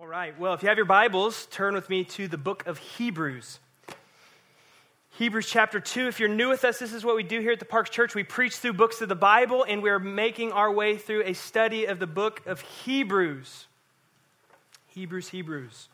All right. Well, if you have your Bibles, turn with me to the book of Hebrews. Hebrews chapter 2. If you're new with us, this is what we do here at the Parks Church. We preach through books of the Bible, and we're making our way through a study of the book of Hebrews. Hebrews, Hebrews.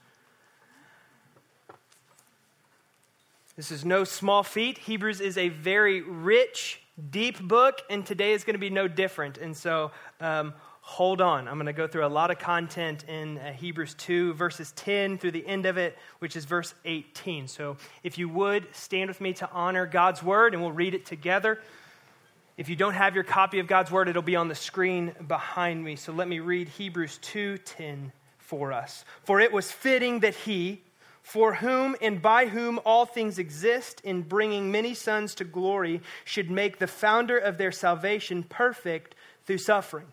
This is no small feat. Hebrews is a very rich, deep book, and today is going to be no different. And so, um, hold on. I'm going to go through a lot of content in uh, Hebrews 2, verses 10 through the end of it, which is verse 18. So if you would, stand with me to honor God's word, and we'll read it together. If you don't have your copy of God's word, it'll be on the screen behind me. So let me read Hebrews 2:10 for us. For it was fitting that he, for whom and by whom all things exist, in bringing many sons to glory, should make the founder of their salvation perfect through suffering.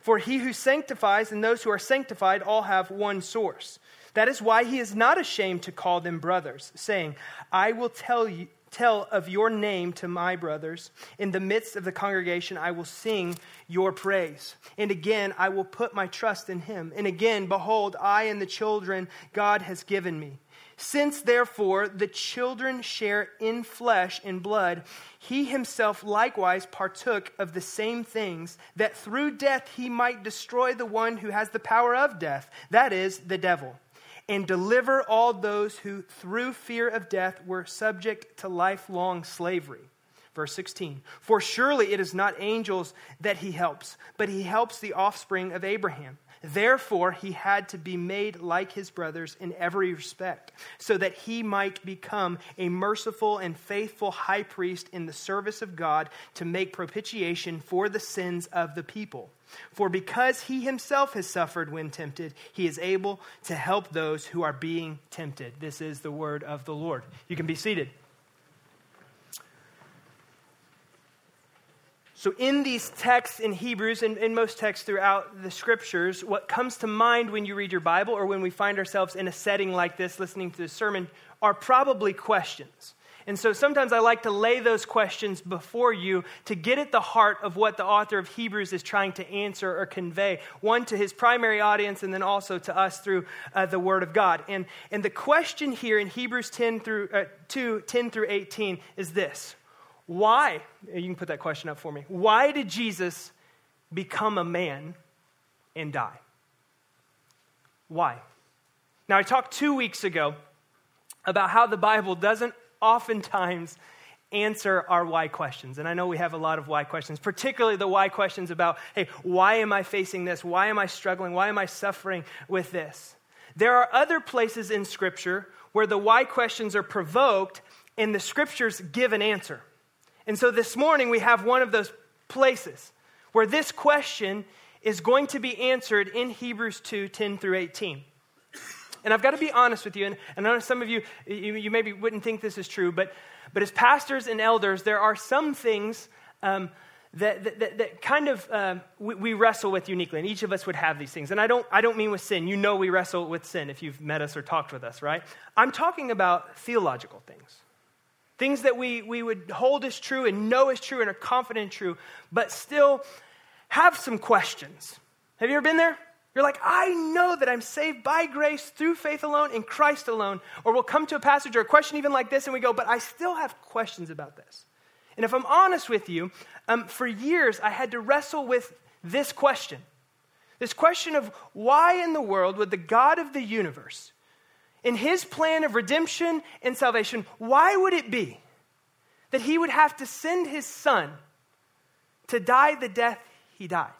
For he who sanctifies and those who are sanctified all have one source. That is why he is not ashamed to call them brothers, saying, I will tell you tell of your name to my brothers. In the midst of the congregation, I will sing your praise. And again, I will put my trust in him. And again, behold, I and the children God has given me. Since therefore the children share in flesh and blood, he himself likewise partook of the same things, that through death he might destroy the one who has the power of death, that is, the devil, and deliver all those who through fear of death were subject to lifelong slavery. Verse 16 For surely it is not angels that he helps, but he helps the offspring of Abraham. Therefore, he had to be made like his brothers in every respect, so that he might become a merciful and faithful high priest in the service of God to make propitiation for the sins of the people. For because he himself has suffered when tempted, he is able to help those who are being tempted. This is the word of the Lord. You can be seated. So, in these texts in Hebrews and in most texts throughout the scriptures, what comes to mind when you read your Bible or when we find ourselves in a setting like this, listening to the sermon, are probably questions. And so sometimes I like to lay those questions before you to get at the heart of what the author of Hebrews is trying to answer or convey, one to his primary audience and then also to us through uh, the Word of God. And, and the question here in Hebrews 10 through, uh, 2, 10 through 18 is this why? You can put that question up for me. Why did Jesus become a man and die? Why? Now, I talked two weeks ago about how the Bible doesn't oftentimes answer our why questions. And I know we have a lot of why questions, particularly the why questions about, hey, why am I facing this? Why am I struggling? Why am I suffering with this? There are other places in Scripture where the why questions are provoked and the Scriptures give an answer. And so this morning we have one of those places where this question is going to be answered in Hebrews 2 10 through 18. And I've got to be honest with you, and, I know some of you, you, you, maybe wouldn't think this is true, but, but as pastors and elders, there are some things um, that, that, that, kind of uh, we, we, wrestle with uniquely, and each of us would have these things. And I don't, I don't mean with sin. You know we wrestle with sin if you've met us or talked with us, right? I'm talking about theological things things that we, we would hold as true and know as true and are confident true, but still have some questions. Have you ever been there? You're like, I know that I'm saved by grace through faith alone in Christ alone. Or we'll come to a passage or a question even like this and we go, but I still have questions about this. And if I'm honest with you, um, for years I had to wrestle with this question this question of why in the world would the God of the universe in his plan of redemption and salvation, why would it be that he would have to send his son to die the death he died?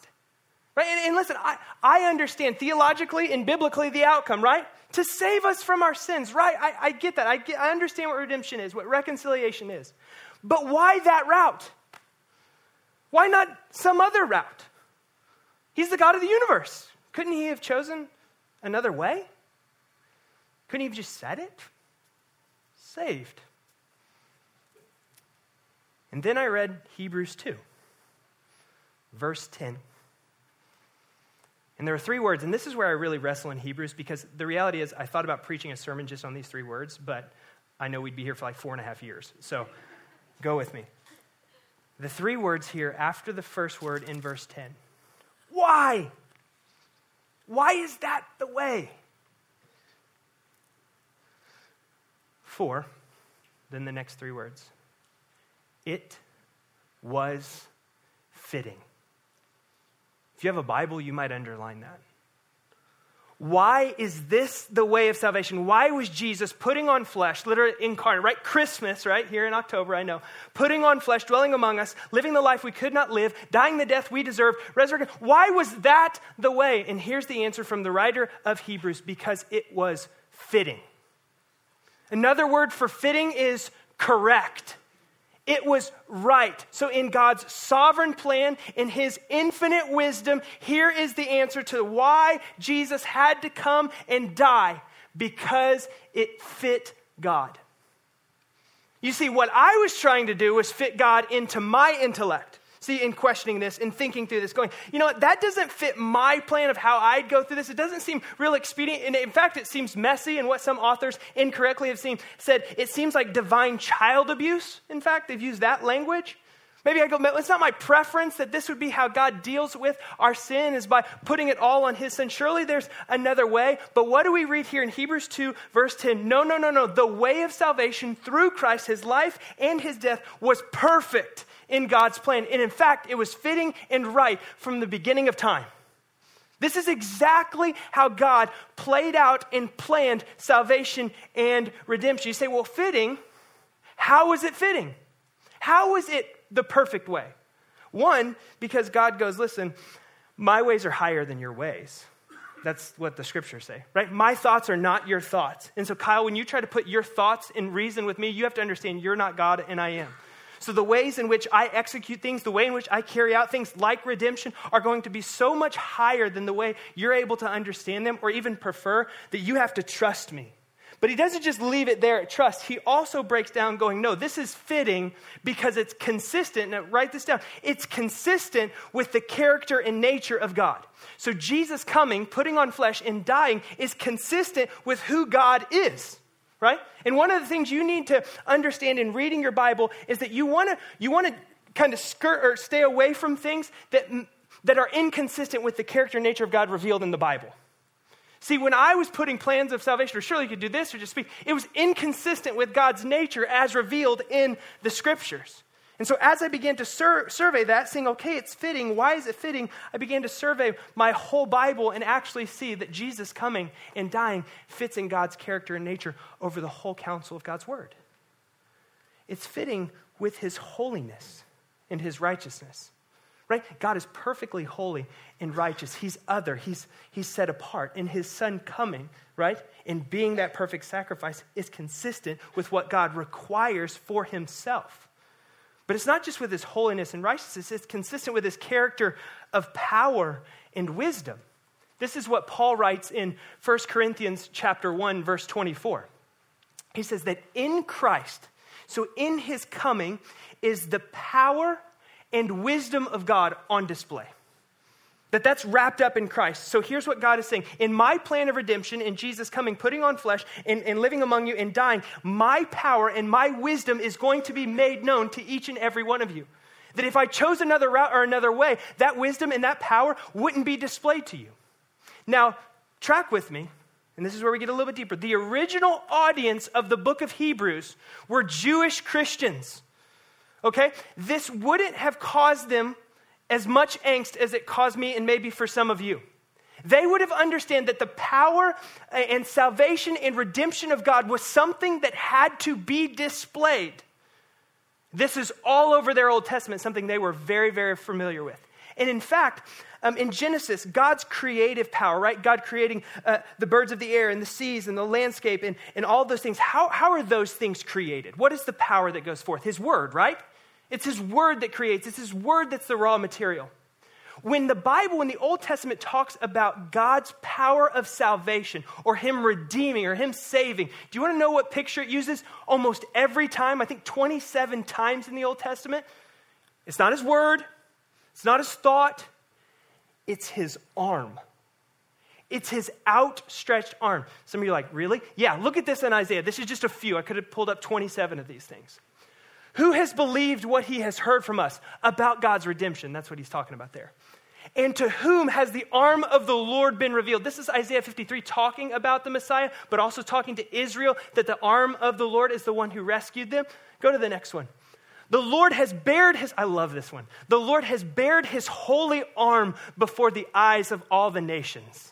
Right? And, and listen, I, I understand theologically and biblically the outcome, right? To save us from our sins, right? I, I get that. I, get, I understand what redemption is, what reconciliation is. But why that route? Why not some other route? He's the God of the universe. Couldn't he have chosen another way? Couldn't he have just said it? Saved. And then I read Hebrews 2, verse 10. And there are three words, and this is where I really wrestle in Hebrews because the reality is I thought about preaching a sermon just on these three words, but I know we'd be here for like four and a half years. So go with me. The three words here after the first word in verse 10. Why? Why is that the way? For, then the next three words it was fitting. If you have a Bible, you might underline that. Why is this the way of salvation? Why was Jesus putting on flesh, literally incarnate, right? Christmas, right? Here in October, I know. Putting on flesh, dwelling among us, living the life we could not live, dying the death we deserved, resurrected. Why was that the way? And here's the answer from the writer of Hebrews because it was fitting. Another word for fitting is correct. It was right. So, in God's sovereign plan, in His infinite wisdom, here is the answer to why Jesus had to come and die because it fit God. You see, what I was trying to do was fit God into my intellect. See, in questioning this, in thinking through this, going, you know what, that doesn't fit my plan of how I'd go through this. It doesn't seem real expedient. And in fact, it seems messy. And what some authors incorrectly have seen, said, it seems like divine child abuse. In fact, they've used that language. Maybe I go, it's not my preference that this would be how God deals with our sin is by putting it all on his son. Surely there's another way. But what do we read here in Hebrews 2, verse 10? No, no, no, no. The way of salvation through Christ, his life and his death, was perfect in God's plan. And in fact, it was fitting and right from the beginning of time. This is exactly how God played out and planned salvation and redemption. You say, well, fitting, how was it fitting? How was it the perfect way? One, because God goes, listen, my ways are higher than your ways. That's what the scriptures say, right? My thoughts are not your thoughts. And so, Kyle, when you try to put your thoughts in reason with me, you have to understand you're not God and I am. So, the ways in which I execute things, the way in which I carry out things like redemption, are going to be so much higher than the way you're able to understand them or even prefer that you have to trust me. But he doesn't just leave it there at trust. He also breaks down, going, No, this is fitting because it's consistent. Now, write this down. It's consistent with the character and nature of God. So, Jesus coming, putting on flesh, and dying is consistent with who God is right? And one of the things you need to understand in reading your Bible is that you want to you want to kind of skirt or stay away from things that that are inconsistent with the character and nature of God revealed in the Bible. See, when I was putting plans of salvation, or surely you could do this or just speak, it was inconsistent with God's nature as revealed in the scriptures. And so, as I began to sur- survey that, saying, okay, it's fitting, why is it fitting? I began to survey my whole Bible and actually see that Jesus coming and dying fits in God's character and nature over the whole counsel of God's Word. It's fitting with His holiness and His righteousness. Right? God is perfectly holy and righteous. He's other. He's, he's set apart. And his son coming, right, and being that perfect sacrifice is consistent with what God requires for himself. But it's not just with his holiness and righteousness, it's consistent with his character of power and wisdom. This is what Paul writes in 1 Corinthians chapter 1 verse 24. He says that in Christ, so in his coming is the power and wisdom of God on display. That that's wrapped up in Christ. So here's what God is saying. In my plan of redemption, in Jesus coming, putting on flesh, and, and living among you and dying, my power and my wisdom is going to be made known to each and every one of you. That if I chose another route or another way, that wisdom and that power wouldn't be displayed to you. Now, track with me, and this is where we get a little bit deeper. The original audience of the book of Hebrews were Jewish Christians. Okay? This wouldn't have caused them as much angst as it caused me and maybe for some of you. They would have understood that the power and salvation and redemption of God was something that had to be displayed. This is all over their Old Testament, something they were very, very familiar with. And in fact, um, in Genesis, God's creative power, right? God creating uh, the birds of the air and the seas and the landscape and, and all those things. How, how are those things created? What is the power that goes forth? His word, right? It's His Word that creates, it's His Word that's the raw material. When the Bible, when the Old Testament talks about God's power of salvation or Him redeeming or Him saving, do you want to know what picture it uses? Almost every time, I think 27 times in the Old Testament. It's not His Word, it's not His thought, it's His arm. It's his outstretched arm. Some of you are like, really? Yeah, look at this in Isaiah. This is just a few. I could have pulled up 27 of these things. Who has believed what he has heard from us about God's redemption? That's what he's talking about there. And to whom has the arm of the Lord been revealed? This is Isaiah 53 talking about the Messiah, but also talking to Israel that the arm of the Lord is the one who rescued them. Go to the next one. The Lord has bared his, I love this one. The Lord has bared his holy arm before the eyes of all the nations.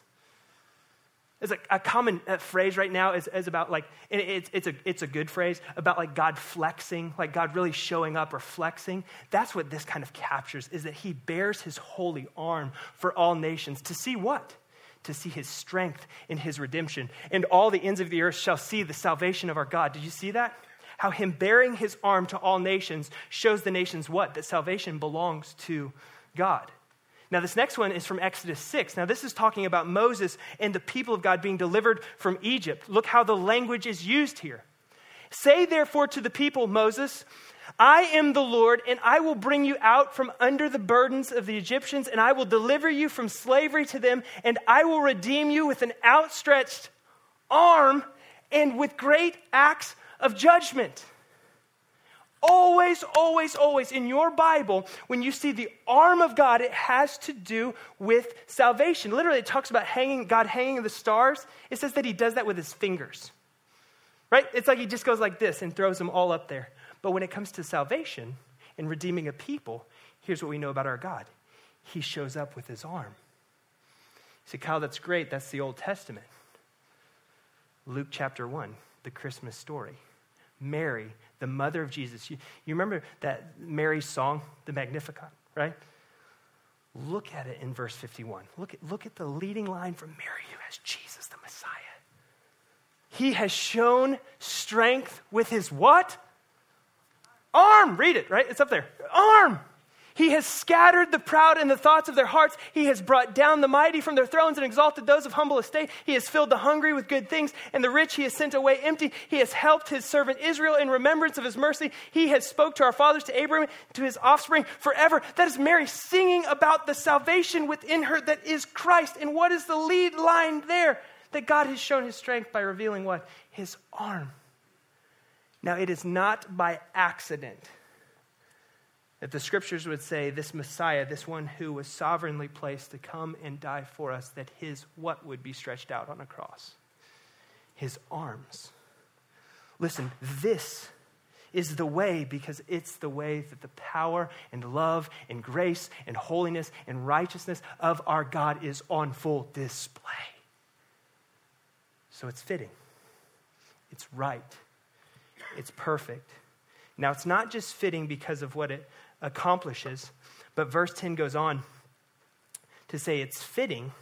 It's a, a common uh, phrase right now is, is about like, it's, it's, a, it's a good phrase, about like God flexing, like God really showing up or flexing. That's what this kind of captures, is that he bears his holy arm for all nations. To see what? To see his strength in his redemption. And all the ends of the earth shall see the salvation of our God. Did you see that? How him bearing his arm to all nations shows the nations what? That salvation belongs to God. Now, this next one is from Exodus 6. Now, this is talking about Moses and the people of God being delivered from Egypt. Look how the language is used here. Say, therefore, to the people, Moses, I am the Lord, and I will bring you out from under the burdens of the Egyptians, and I will deliver you from slavery to them, and I will redeem you with an outstretched arm and with great acts of judgment. Always, always, always in your Bible, when you see the arm of God, it has to do with salvation. Literally, it talks about hanging, God hanging the stars. It says that he does that with his fingers. Right? It's like he just goes like this and throws them all up there. But when it comes to salvation and redeeming a people, here's what we know about our God He shows up with his arm. You say, Kyle, that's great. That's the Old Testament. Luke chapter 1, the Christmas story. Mary the mother of Jesus. You, you remember that Mary's song, the Magnificat, right? Look at it in verse 51. Look at, look at the leading line from Mary, who has Jesus, the Messiah. He has shown strength with his what? Arm. Read it, right? It's up there. Arm. He has scattered the proud in the thoughts of their hearts. He has brought down the mighty from their thrones and exalted those of humble estate. He has filled the hungry with good things, and the rich he has sent away empty. He has helped his servant Israel in remembrance of his mercy. He has spoke to our fathers, to Abraham, to his offspring forever. That is Mary singing about the salvation within her that is Christ. And what is the lead line there? That God has shown his strength by revealing what? His arm. Now, it is not by accident that the scriptures would say this Messiah, this one who was sovereignly placed to come and die for us, that his what would be stretched out on a cross? His arms. Listen, this is the way because it's the way that the power and love and grace and holiness and righteousness of our God is on full display. So it's fitting, it's right, it's perfect. Now, it's not just fitting because of what it accomplishes. But verse 10 goes on to say it's fitting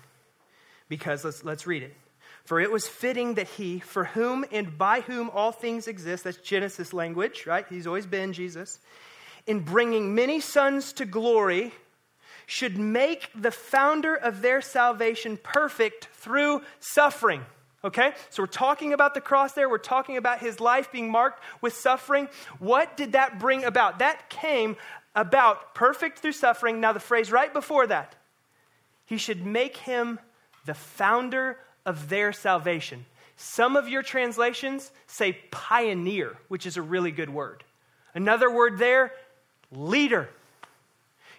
because let's, let's read it. For it was fitting that he, for whom and by whom all things exist, that's Genesis language, right? He's always been Jesus, in bringing many sons to glory, should make the founder of their salvation perfect through suffering. Okay? So we're talking about the cross there. We're talking about his life being marked with suffering. What did that bring about? That came about perfect through suffering. Now, the phrase right before that, he should make him the founder of their salvation. Some of your translations say pioneer, which is a really good word. Another word there, leader.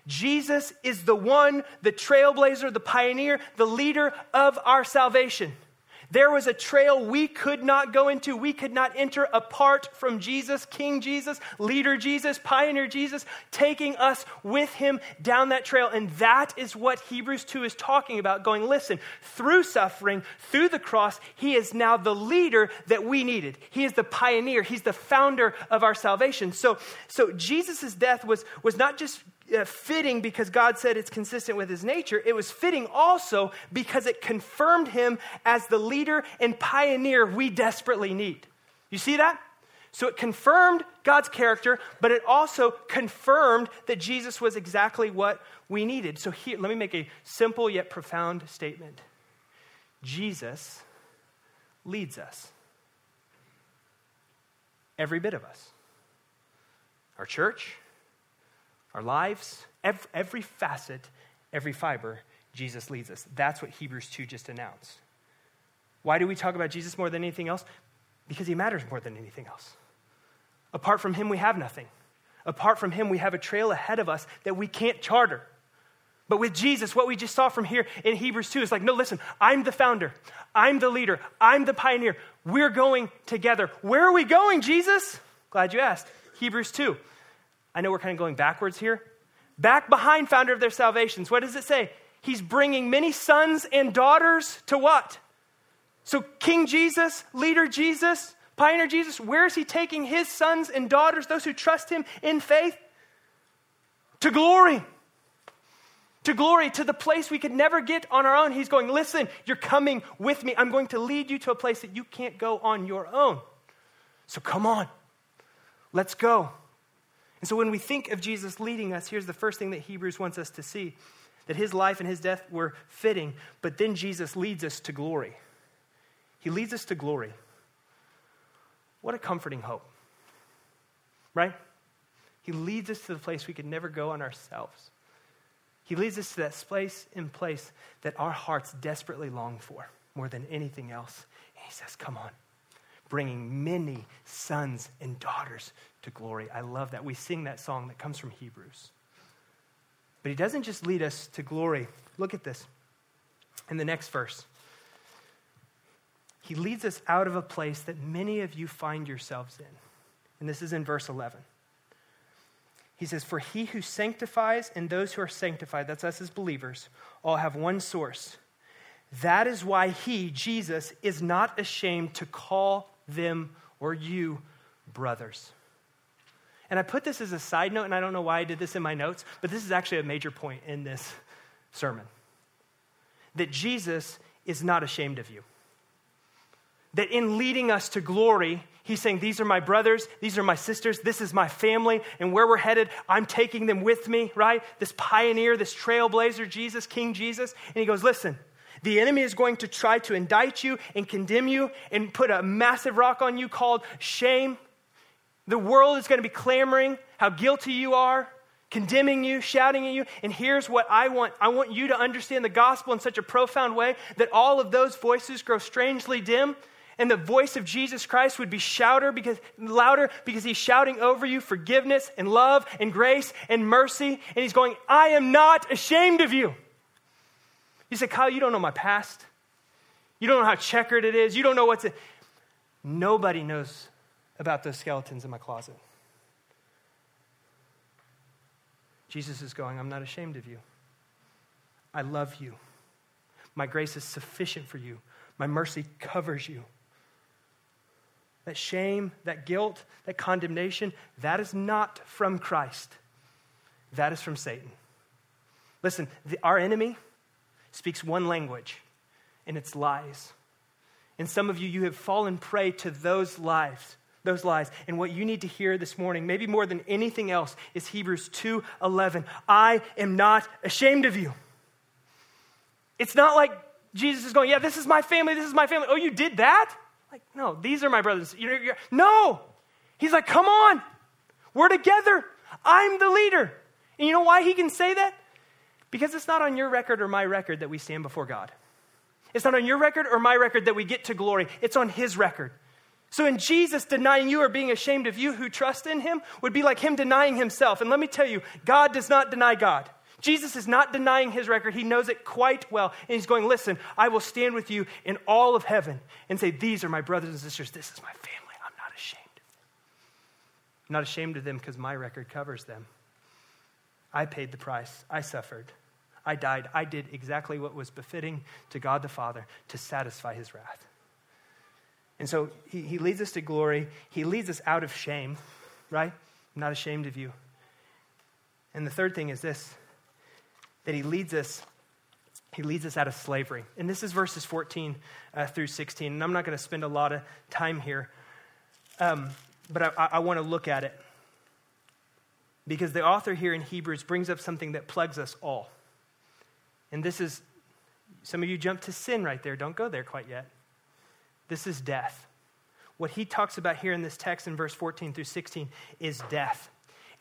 Jesus is the one, the trailblazer, the pioneer, the leader of our salvation. There was a trail we could not go into, we could not enter apart from Jesus, King Jesus, leader Jesus, pioneer Jesus, taking us with him down that trail. And that is what Hebrews 2 is talking about. Going, listen, through suffering, through the cross, he is now the leader that we needed. He is the pioneer, he's the founder of our salvation. So, so Jesus' death was, was not just Uh, fitting because God said it's consistent with his nature. It was fitting also because it confirmed him as the leader and pioneer we desperately need. You see that? So it confirmed God's character, but it also confirmed that Jesus was exactly what we needed. So here, let me make a simple yet profound statement Jesus leads us. Every bit of us. Our church, our lives, every, every facet, every fiber, Jesus leads us. That's what Hebrews 2 just announced. Why do we talk about Jesus more than anything else? Because he matters more than anything else. Apart from him, we have nothing. Apart from him, we have a trail ahead of us that we can't charter. But with Jesus, what we just saw from here in Hebrews 2 is like, no, listen, I'm the founder, I'm the leader, I'm the pioneer. We're going together. Where are we going, Jesus? Glad you asked. Hebrews 2. I know we're kind of going backwards here. Back behind founder of their salvations. What does it say? He's bringing many sons and daughters to what? So, King Jesus, leader Jesus, pioneer Jesus, where is he taking his sons and daughters, those who trust him in faith? To glory to glory, to the place we could never get on our own. He's going, Listen, you're coming with me. I'm going to lead you to a place that you can't go on your own. So come on, let's go. And so when we think of Jesus leading us, here's the first thing that Hebrews wants us to see that his life and his death were fitting, but then Jesus leads us to glory. He leads us to glory. What a comforting hope, right? He leads us to the place we could never go on ourselves. He leads us to that place in place that our hearts desperately long for more than anything else. And he says, Come on, bringing many sons and daughters to glory. I love that. We sing that song that comes from Hebrews. But he doesn't just lead us to glory. Look at this in the next verse. He leads us out of a place that many of you find yourselves in. And this is in verse 11. He says, For he who sanctifies and those who are sanctified, that's us as believers, all have one source. That is why he, Jesus, is not ashamed to call them or you brothers. And I put this as a side note, and I don't know why I did this in my notes, but this is actually a major point in this sermon. That Jesus is not ashamed of you. That in leading us to glory, He's saying, These are my brothers, these are my sisters, this is my family, and where we're headed, I'm taking them with me, right? This pioneer, this trailblazer, Jesus, King Jesus. And he goes, Listen, the enemy is going to try to indict you and condemn you and put a massive rock on you called shame. The world is going to be clamoring how guilty you are, condemning you, shouting at you. And here's what I want I want you to understand the gospel in such a profound way that all of those voices grow strangely dim and the voice of Jesus Christ would be shouter because, louder because he's shouting over you forgiveness and love and grace and mercy. And he's going, I am not ashamed of you. You say, Kyle, you don't know my past. You don't know how checkered it is. You don't know what's it. Nobody knows about those skeletons in my closet. Jesus is going, I'm not ashamed of you. I love you. My grace is sufficient for you. My mercy covers you that shame, that guilt, that condemnation, that is not from Christ. That is from Satan. Listen, the, our enemy speaks one language, and it's lies. And some of you, you have fallen prey to those lies. Those lies. And what you need to hear this morning, maybe more than anything else, is Hebrews 2:11. I am not ashamed of you. It's not like Jesus is going, Yeah, this is my family, this is my family. Oh, you did that? Like, no, these are my brothers. You're, you're, no. He's like, come on. We're together. I'm the leader. And you know why he can say that? Because it's not on your record or my record that we stand before God. It's not on your record or my record that we get to glory. It's on his record. So, in Jesus denying you or being ashamed of you who trust in him would be like him denying himself. And let me tell you, God does not deny God. Jesus is not denying his record. He knows it quite well. And he's going, Listen, I will stand with you in all of heaven and say, These are my brothers and sisters. This is my family. I'm not ashamed. I'm not ashamed of them because my record covers them. I paid the price. I suffered. I died. I did exactly what was befitting to God the Father to satisfy his wrath. And so he, he leads us to glory. He leads us out of shame, right? I'm not ashamed of you. And the third thing is this that he leads us he leads us out of slavery. And this is verses 14 uh, through 16. And I'm not going to spend a lot of time here, um, but I, I want to look at it. Because the author here in Hebrews brings up something that plagues us all. And this is, some of you jump to sin right there. Don't go there quite yet. This is death. What he talks about here in this text in verse 14 through 16 is death.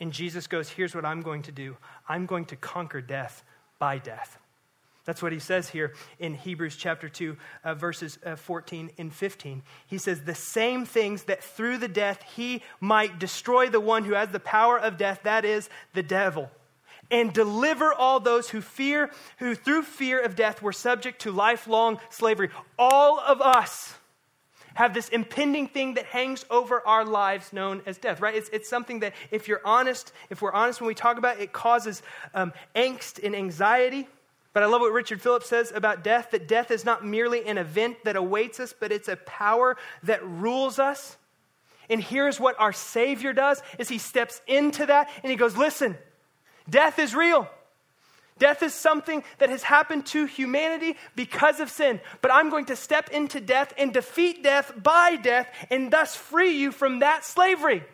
And Jesus goes, Here's what I'm going to do I'm going to conquer death by death. That's what he says here in Hebrews chapter 2, uh, verses uh, 14 and 15. He says, The same things that through the death he might destroy the one who has the power of death, that is, the devil, and deliver all those who fear, who through fear of death were subject to lifelong slavery. All of us have this impending thing that hangs over our lives known as death, right? It's, it's something that, if you're honest, if we're honest when we talk about it, it causes um, angst and anxiety. But I love what Richard Phillips says about death that death is not merely an event that awaits us, but it's a power that rules us. And here's what our Savior does is he steps into that and he goes, "Listen, death is real. Death is something that has happened to humanity because of sin. But I'm going to step into death and defeat death by death and thus free you from that slavery.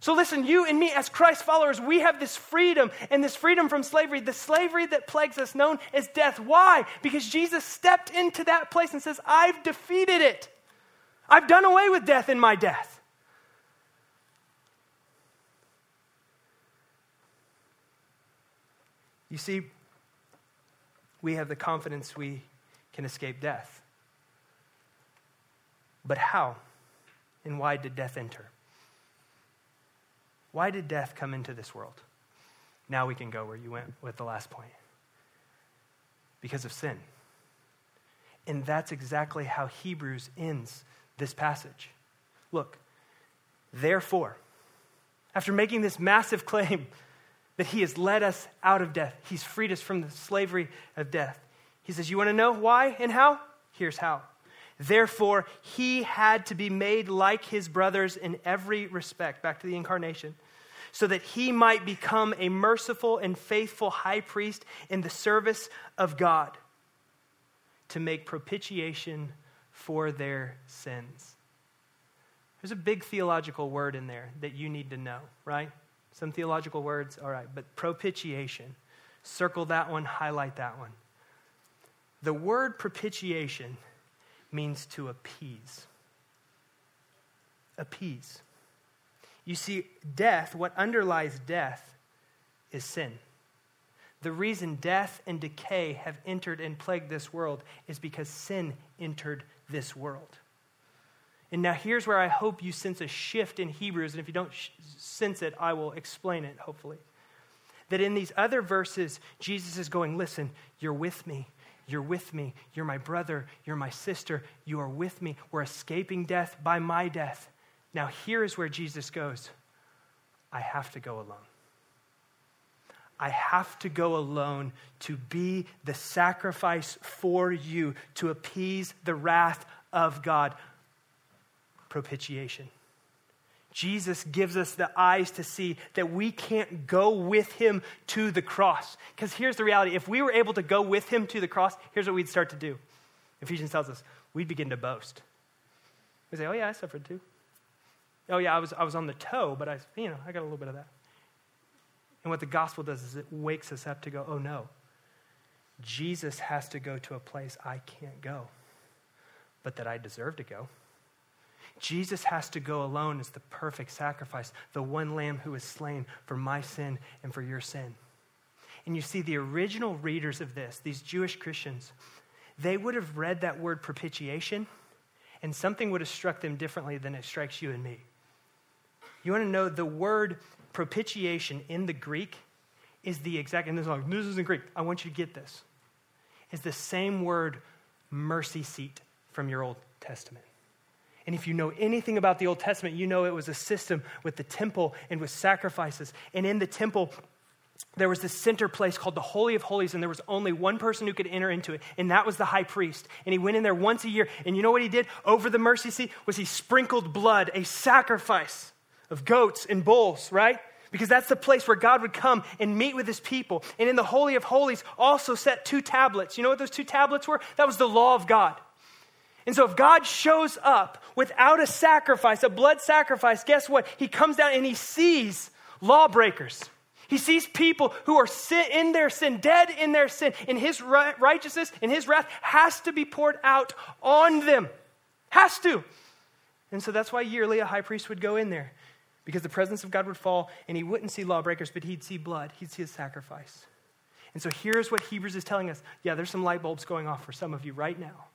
So, listen, you and me, as Christ followers, we have this freedom and this freedom from slavery, the slavery that plagues us, known as death. Why? Because Jesus stepped into that place and says, I've defeated it. I've done away with death in my death. You see, we have the confidence we can escape death. But how and why did death enter? Why did death come into this world? Now we can go where you went with the last point. Because of sin. And that's exactly how Hebrews ends this passage. Look, therefore, after making this massive claim that he has led us out of death. He's freed us from the slavery of death. He says, You want to know why and how? Here's how. Therefore, he had to be made like his brothers in every respect, back to the incarnation, so that he might become a merciful and faithful high priest in the service of God to make propitiation for their sins. There's a big theological word in there that you need to know, right? Some theological words, all right, but propitiation. Circle that one, highlight that one. The word propitiation means to appease. Appease. You see, death, what underlies death, is sin. The reason death and decay have entered and plagued this world is because sin entered this world. And now here's where I hope you sense a shift in Hebrews. And if you don't sh- sense it, I will explain it, hopefully. That in these other verses, Jesus is going, Listen, you're with me. You're with me. You're my brother. You're my sister. You are with me. We're escaping death by my death. Now, here is where Jesus goes I have to go alone. I have to go alone to be the sacrifice for you, to appease the wrath of God propitiation. Jesus gives us the eyes to see that we can't go with him to the cross. Because here's the reality if we were able to go with him to the cross, here's what we'd start to do. Ephesians tells us we'd begin to boast. We say, Oh, yeah, I suffered too. Oh, yeah, I was, I was on the toe, but I, you know, I got a little bit of that. And what the gospel does is it wakes us up to go, Oh, no. Jesus has to go to a place I can't go, but that I deserve to go. Jesus has to go alone as the perfect sacrifice, the one lamb who was slain for my sin and for your sin. And you see, the original readers of this, these Jewish Christians, they would have read that word propitiation, and something would have struck them differently than it strikes you and me. You want to know the word propitiation in the Greek is the exact, and this is, like, this is in Greek. I want you to get this. Is the same word mercy seat from your Old Testament. And if you know anything about the Old Testament, you know it was a system with the temple and with sacrifices. And in the temple, there was this center place called the Holy of Holies, and there was only one person who could enter into it, and that was the high priest. And he went in there once a year, and you know what he did over the mercy seat? Was he sprinkled blood, a sacrifice of goats and bulls, right? Because that's the place where God would come and meet with his people. And in the Holy of Holies, also set two tablets. You know what those two tablets were? That was the law of God. And so, if God shows up without a sacrifice, a blood sacrifice, guess what? He comes down and he sees lawbreakers. He sees people who are sin, in their sin, dead in their sin, and his righteousness and his wrath has to be poured out on them. Has to. And so that's why yearly a high priest would go in there because the presence of God would fall and he wouldn't see lawbreakers, but he'd see blood, he'd see a sacrifice. And so here's what Hebrews is telling us. Yeah, there's some light bulbs going off for some of you right now.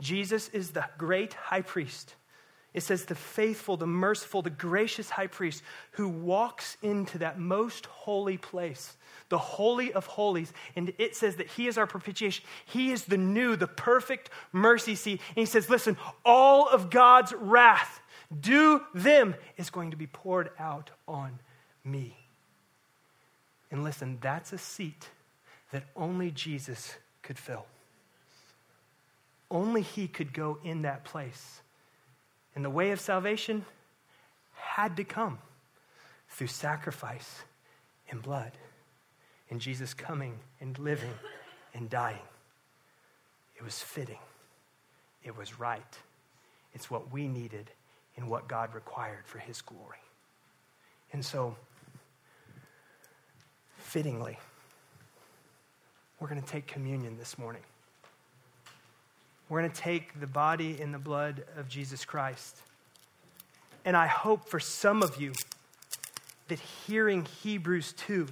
Jesus is the great high priest It says, the faithful, the merciful, the gracious high priest who walks into that most holy place, the Holy of Holies. And it says that he is our propitiation. He is the new, the perfect mercy seat. And he says, listen, all of God's wrath, due them, is going to be poured out on me. And listen, that's a seat that only Jesus could fill. Only he could go in that place. And the way of salvation had to come through sacrifice and blood. And Jesus coming and living and dying. It was fitting. It was right. It's what we needed and what God required for his glory. And so, fittingly, we're going to take communion this morning. We're going to take the body and the blood of Jesus Christ. And I hope for some of you that hearing Hebrews 2,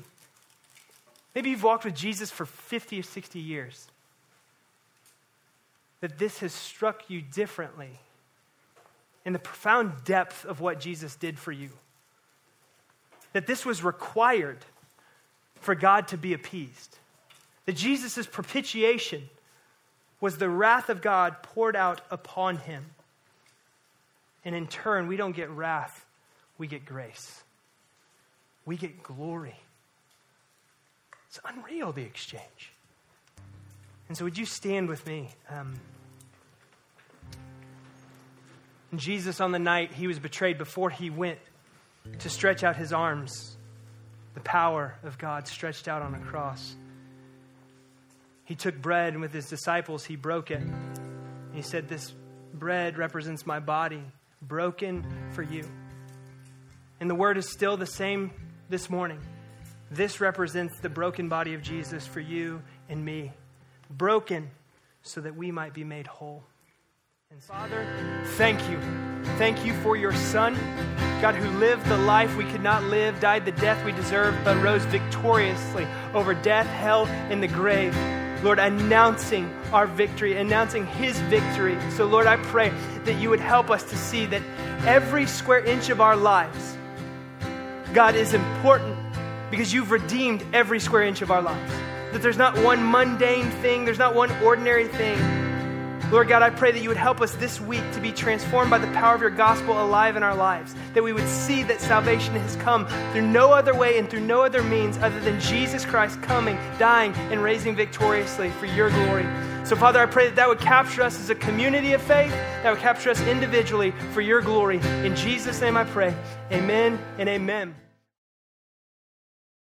maybe you've walked with Jesus for 50 or 60 years, that this has struck you differently in the profound depth of what Jesus did for you. That this was required for God to be appeased. That Jesus' propitiation was the wrath of God poured out upon him. And in turn, we don't get wrath, we get grace. We get glory. It's unreal, the exchange. And so, would you stand with me? Um, Jesus, on the night he was betrayed, before he went to stretch out his arms, the power of God stretched out on a cross he took bread and with his disciples he broke it. And he said, This bread represents my body, broken for you. And the word is still the same this morning. This represents the broken body of Jesus for you and me, broken so that we might be made whole. And Father, thank you. Thank you for your Son, God, who lived the life we could not live, died the death we deserved, but rose victoriously over death, hell, and the grave. Lord, announcing our victory, announcing His victory. So, Lord, I pray that you would help us to see that every square inch of our lives, God, is important because you've redeemed every square inch of our lives. That there's not one mundane thing, there's not one ordinary thing Lord God, I pray that you would help us this week to be transformed by the power of your gospel alive in our lives. That we would see that salvation has come through no other way and through no other means other than Jesus Christ coming, dying, and raising victoriously for your glory. So, Father, I pray that that would capture us as a community of faith, that would capture us individually for your glory. In Jesus' name I pray. Amen and amen.